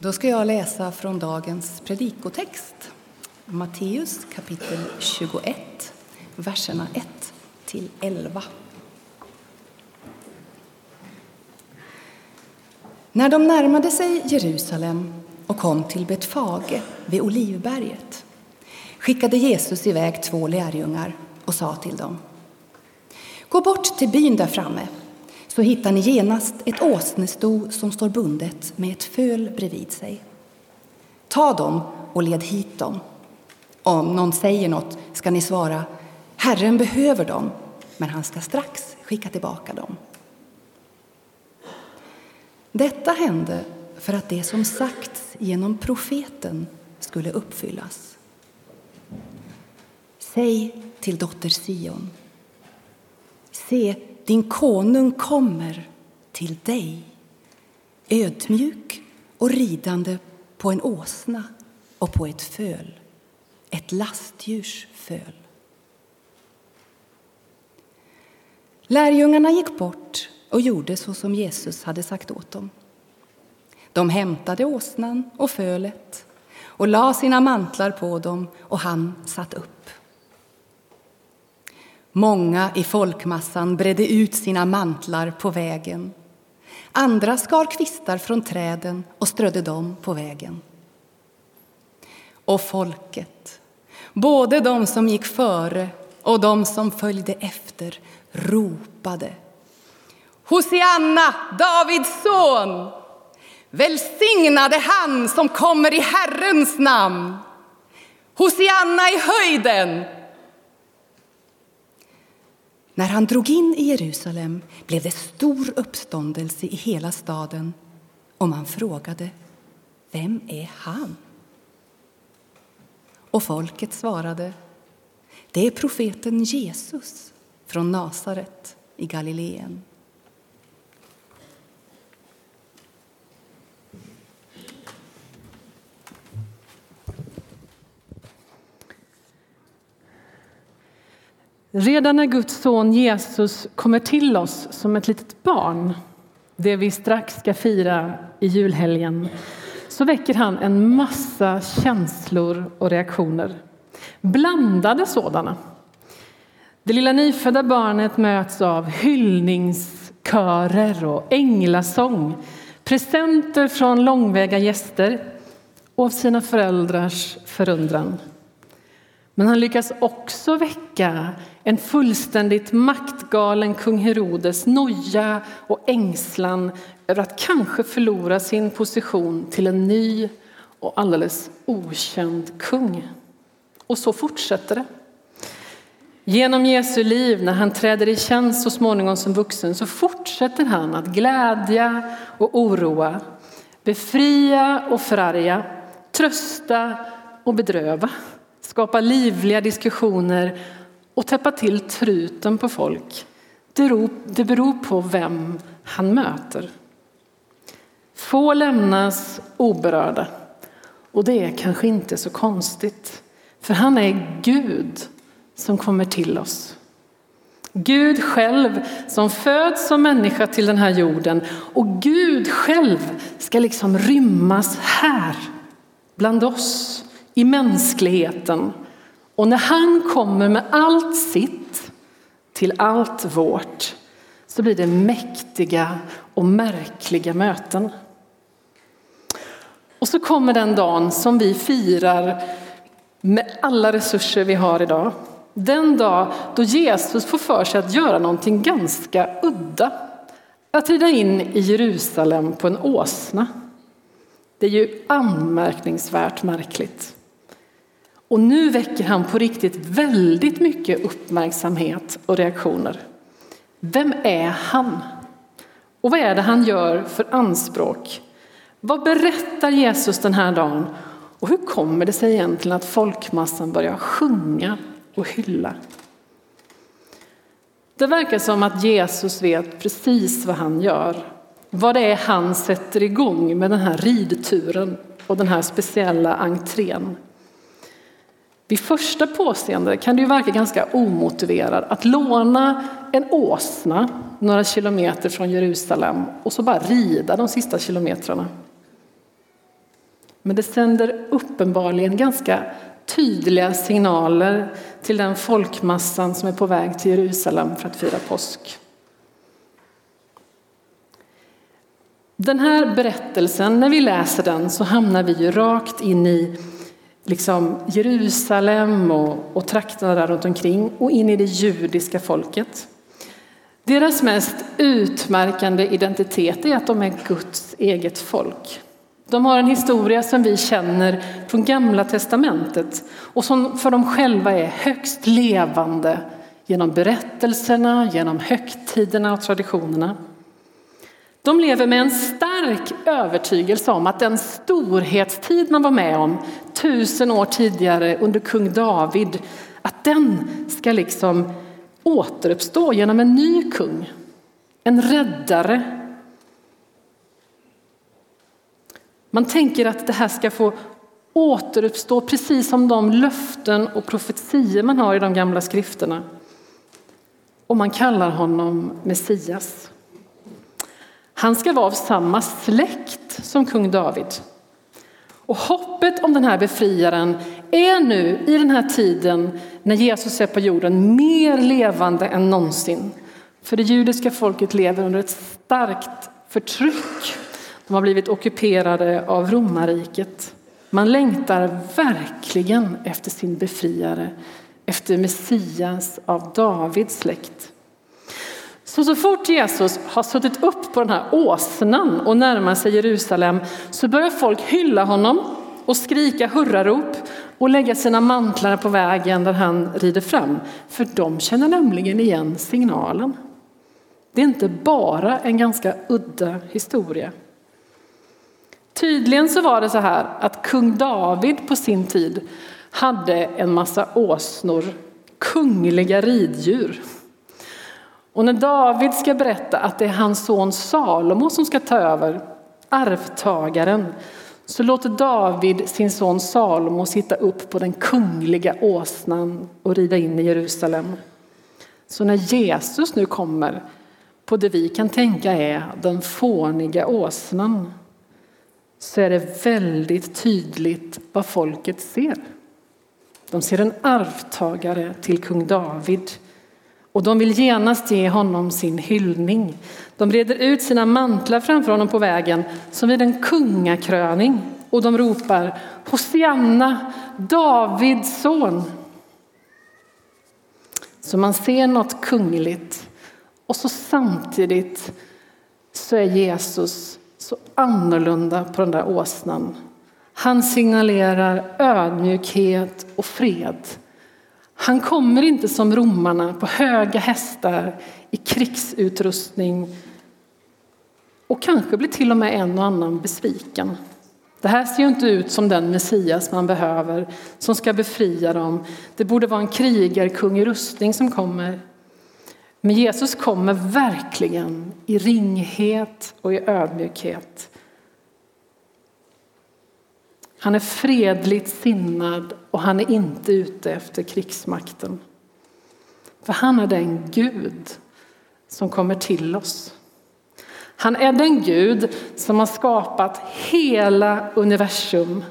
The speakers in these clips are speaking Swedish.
Då ska jag läsa från dagens predikotext. Matteus kapitel 21, verserna 1 till 11. När de närmade sig Jerusalem och kom till Betfage vid Olivberget skickade Jesus iväg två lärjungar och sa till dem Gå bort till byn där framme så hittar ni genast ett åsnesto som står bundet med ett föl bredvid sig. Ta dem och led hit dem. Om någon säger något ska ni svara Herren behöver dem, men han ska strax skicka tillbaka dem. Detta hände för att det som sagts genom profeten skulle uppfyllas. Säg till dotter Sion. Se, din konung kommer till dig ödmjuk och ridande på en åsna och på ett föl, ett lastdjurs föl. Lärjungarna gick bort och gjorde så som Jesus hade sagt åt dem. De hämtade åsnan och fölet och la sina mantlar på dem och han satt upp. Många i folkmassan bredde ut sina mantlar på vägen. Andra skar kvistar från träden och strödde dem på vägen. Och folket, både de som gick före och de som följde efter, ropade Hosianna, Davids son! Välsignade han som kommer i Herrens namn! Hosianna i höjden! När han drog in i Jerusalem blev det stor uppståndelse i hela staden och man frågade Vem är han? Och folket svarade Det är profeten Jesus från Nasaret i Galileen. Redan när Guds son Jesus kommer till oss som ett litet barn, det vi strax ska fira i julhelgen, så väcker han en massa känslor och reaktioner. Blandade sådana. Det lilla nyfödda barnet möts av hyllningskörer och änglasång, presenter från långväga gäster och av sina föräldrars förundran. Men han lyckas också väcka en fullständigt maktgalen kung Herodes noja och ängslan över att kanske förlora sin position till en ny och alldeles okänd kung. Och så fortsätter det. Genom Jesu liv, när han träder i tjänst så småningom som vuxen, så fortsätter han att glädja och oroa, befria och förarga, trösta och bedröva skapa livliga diskussioner och täppa till truten på folk. Det beror på vem han möter. Få lämnas oberörda och det är kanske inte så konstigt. För han är Gud som kommer till oss. Gud själv som föds som människa till den här jorden och Gud själv ska liksom rymmas här bland oss i mänskligheten. Och när han kommer med allt sitt till allt vårt så blir det mäktiga och märkliga möten. Och så kommer den dagen som vi firar med alla resurser vi har idag. Den dag då Jesus får för sig att göra någonting ganska udda. Att rida in i Jerusalem på en åsna. Det är ju anmärkningsvärt märkligt. Och nu väcker han på riktigt väldigt mycket uppmärksamhet och reaktioner. Vem är han? Och vad är det han gör för anspråk? Vad berättar Jesus den här dagen? Och hur kommer det sig egentligen att folkmassan börjar sjunga och hylla? Det verkar som att Jesus vet precis vad han gör. Vad det är han sätter igång med den här ridturen och den här speciella entrén. Vid första påseende kan det ju verka ganska omotiverat att låna en åsna några kilometer från Jerusalem och så bara rida de sista kilometrarna. Men det sänder uppenbarligen ganska tydliga signaler till den folkmassan som är på väg till Jerusalem för att fira påsk. Den här berättelsen, när vi läser den så hamnar vi ju rakt in i liksom Jerusalem och, och trakterna där runt omkring och in i det judiska folket. Deras mest utmärkande identitet är att de är Guds eget folk. De har en historia som vi känner från Gamla testamentet och som för dem själva är högst levande genom berättelserna, genom högtiderna och traditionerna. De lever med en stark övertygelse om att den storhetstid man var med om tusen år tidigare under kung David, att den ska liksom återuppstå genom en ny kung, en räddare. Man tänker att det här ska få återuppstå precis som de löften och profetier man har i de gamla skrifterna. Och man kallar honom Messias. Han ska vara av samma släkt som kung David. Och hoppet om den här befriaren är nu i den här tiden när Jesus är på jorden mer levande än någonsin. För det judiska folket lever under ett starkt förtryck. De har blivit ockuperade av romarriket. Man längtar verkligen efter sin befriare, efter Messias av Davids släkt. Så, så fort Jesus har suttit upp på den här åsnan och närmar sig Jerusalem så börjar folk hylla honom och skrika hurrarop och lägga sina mantlar på vägen där han rider fram. För de känner nämligen igen signalen. Det är inte bara en ganska udda historia. Tydligen så var det så här att kung David på sin tid hade en massa åsnor, kungliga riddjur. Och när David ska berätta att det är hans son Salomo som ska ta över, arvtagaren, så låter David sin son Salomo sitta upp på den kungliga åsnan och rida in i Jerusalem. Så när Jesus nu kommer på det vi kan tänka är den fåniga åsnan så är det väldigt tydligt vad folket ser. De ser en arvtagare till kung David och de vill genast ge honom sin hyllning. De breder ut sina mantlar framför honom på vägen som vid en kungakröning och de ropar Hosianna, Davids son. Så man ser något kungligt och så samtidigt så är Jesus så annorlunda på den där åsnan. Han signalerar ödmjukhet och fred. Han kommer inte som romarna på höga hästar i krigsutrustning och kanske blir till och med en och annan besviken. Det här ser ju inte ut som den Messias man behöver som ska befria dem. Det borde vara en krigarkung i rustning som kommer. Men Jesus kommer verkligen i ringhet och i ödmjukhet. Han är fredligt sinnad och han är inte ute efter krigsmakten. För han är den Gud som kommer till oss. Han är den Gud som har skapat hela universum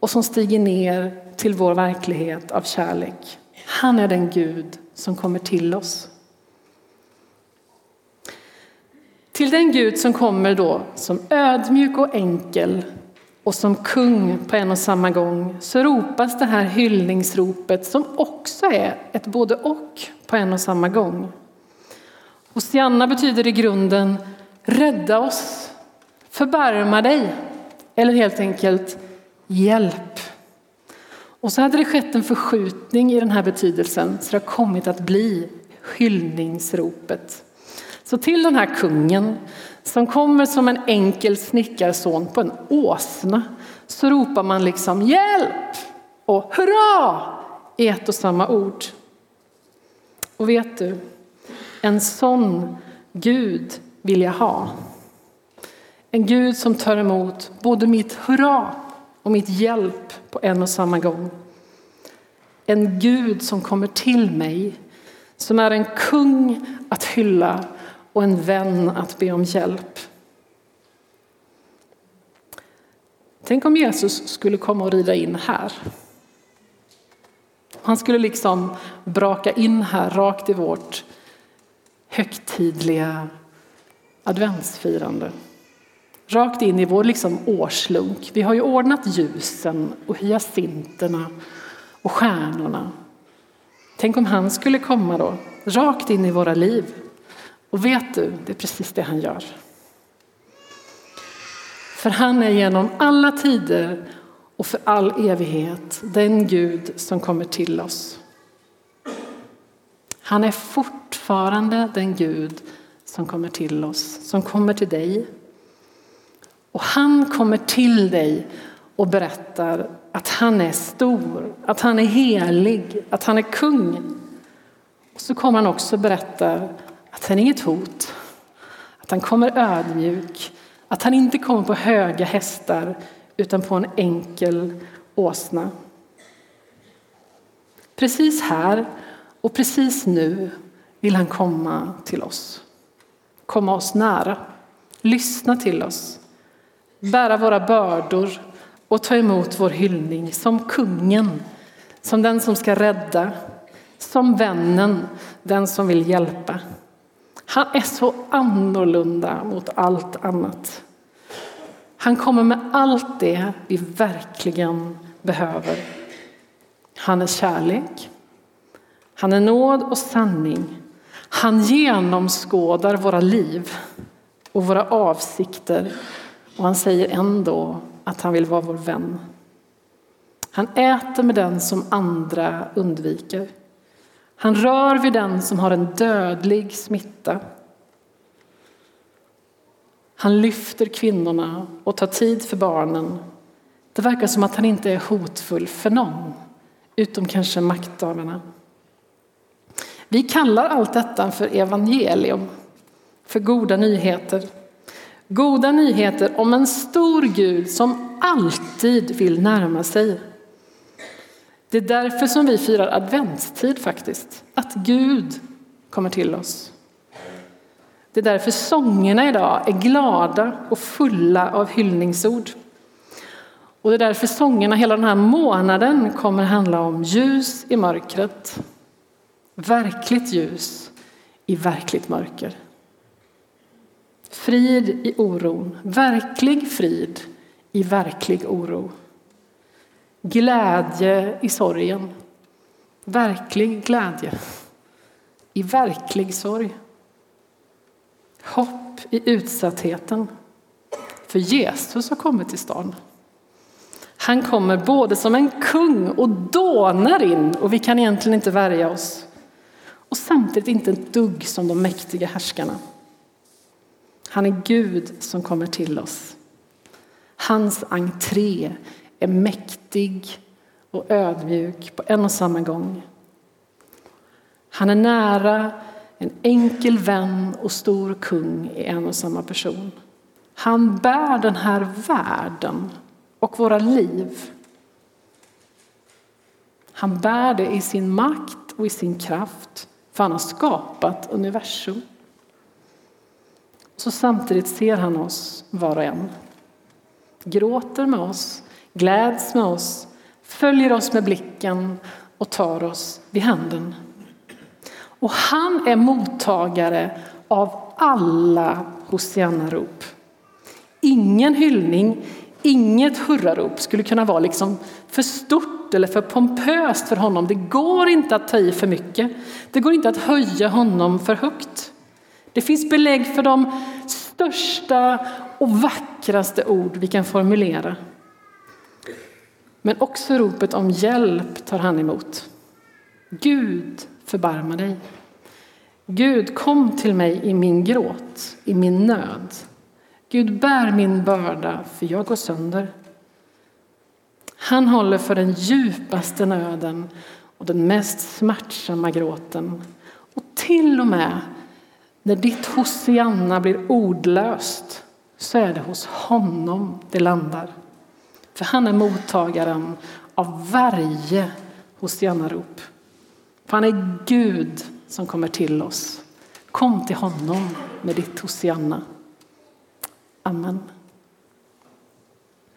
och som stiger ner till vår verklighet av kärlek. Han är den Gud som kommer till oss. Till den Gud som kommer då som ödmjuk och enkel och som kung på en och samma gång så ropas det här hyllningsropet som också är ett både och på en och samma gång. Hosianna betyder i grunden rädda oss, förbarma dig eller helt enkelt hjälp. Och så hade det skett en förskjutning i den här betydelsen så det har kommit att bli hyllningsropet. Så till den här kungen som kommer som en enkel snickarson på en åsna så ropar man liksom hjälp och hurra i ett och samma ord. Och vet du, en sån Gud vill jag ha. En Gud som tar emot både mitt hurra och mitt hjälp på en och samma gång. En Gud som kommer till mig, som är en kung att hylla och en vän att be om hjälp. Tänk om Jesus skulle komma och rida in här. Han skulle liksom braka in här rakt i vårt högtidliga adventsfirande. Rakt in i vår liksom årslunk. Vi har ju ordnat ljusen och hyacinterna och stjärnorna. Tänk om han skulle komma då, rakt in i våra liv. Och vet du, det är precis det han gör. För han är genom alla tider och för all evighet den Gud som kommer till oss. Han är fortfarande den Gud som kommer till oss, som kommer till dig. Och han kommer till dig och berättar att han är stor, att han är helig, att han är kung. Och så kommer han också berätta att han är inget hot, att han kommer ödmjuk, att han inte kommer på höga hästar utan på en enkel åsna. Precis här och precis nu vill han komma till oss. Komma oss nära, lyssna till oss, bära våra bördor och ta emot vår hyllning som kungen, som den som ska rädda, som vännen, den som vill hjälpa. Han är så annorlunda mot allt annat. Han kommer med allt det vi verkligen behöver. Han är kärlek. Han är nåd och sanning. Han genomskådar våra liv och våra avsikter och han säger ändå att han vill vara vår vän. Han äter med den som andra undviker. Han rör vid den som har en dödlig smitta. Han lyfter kvinnorna och tar tid för barnen. Det verkar som att han inte är hotfull för någon, utom kanske makthavarna. Vi kallar allt detta för evangelium, för goda nyheter. Goda nyheter om en stor Gud som alltid vill närma sig. Det är därför som vi firar adventstid faktiskt, att Gud kommer till oss. Det är därför sångerna idag är glada och fulla av hyllningsord. Och det är därför sångerna hela den här månaden kommer handla om ljus i mörkret. Verkligt ljus i verkligt mörker. Frid i oron, verklig frid i verklig oro. Glädje i sorgen, verklig glädje i verklig sorg. Hopp i utsattheten. För Jesus har kommit till stan. Han kommer både som en kung och dånar in och vi kan egentligen inte värja oss. Och samtidigt inte ett dugg som de mäktiga härskarna. Han är Gud som kommer till oss. Hans entré är mäktig och ödmjuk på en och samma gång. Han är nära en enkel vän och stor kung i en och samma person. Han bär den här världen och våra liv. Han bär det i sin makt och i sin kraft, för han har skapat universum. Så samtidigt ser han oss var och en. Gråter med oss, gläds med oss, följer oss med blicken och tar oss vid handen. Och han är mottagare av alla Hosianna-rop. Ingen hyllning, inget hurrarop skulle kunna vara liksom för stort eller för pompöst för honom. Det går inte att ta i för mycket. Det går inte att höja honom för högt. Det finns belägg för de största och vackraste ord vi kan formulera. Men också ropet om hjälp tar han emot. Gud, förbarma dig. Gud, kom till mig i min gråt, i min nöd. Gud, bär min börda, för jag går sönder. Han håller för den djupaste nöden och den mest smärtsamma gråten. Och till och med när ditt Hosianna blir ordlöst så är det hos honom det landar. För han är mottagaren av varje Hosianna-rop. För han är Gud som kommer till oss. Kom till honom med ditt Hosianna. Amen.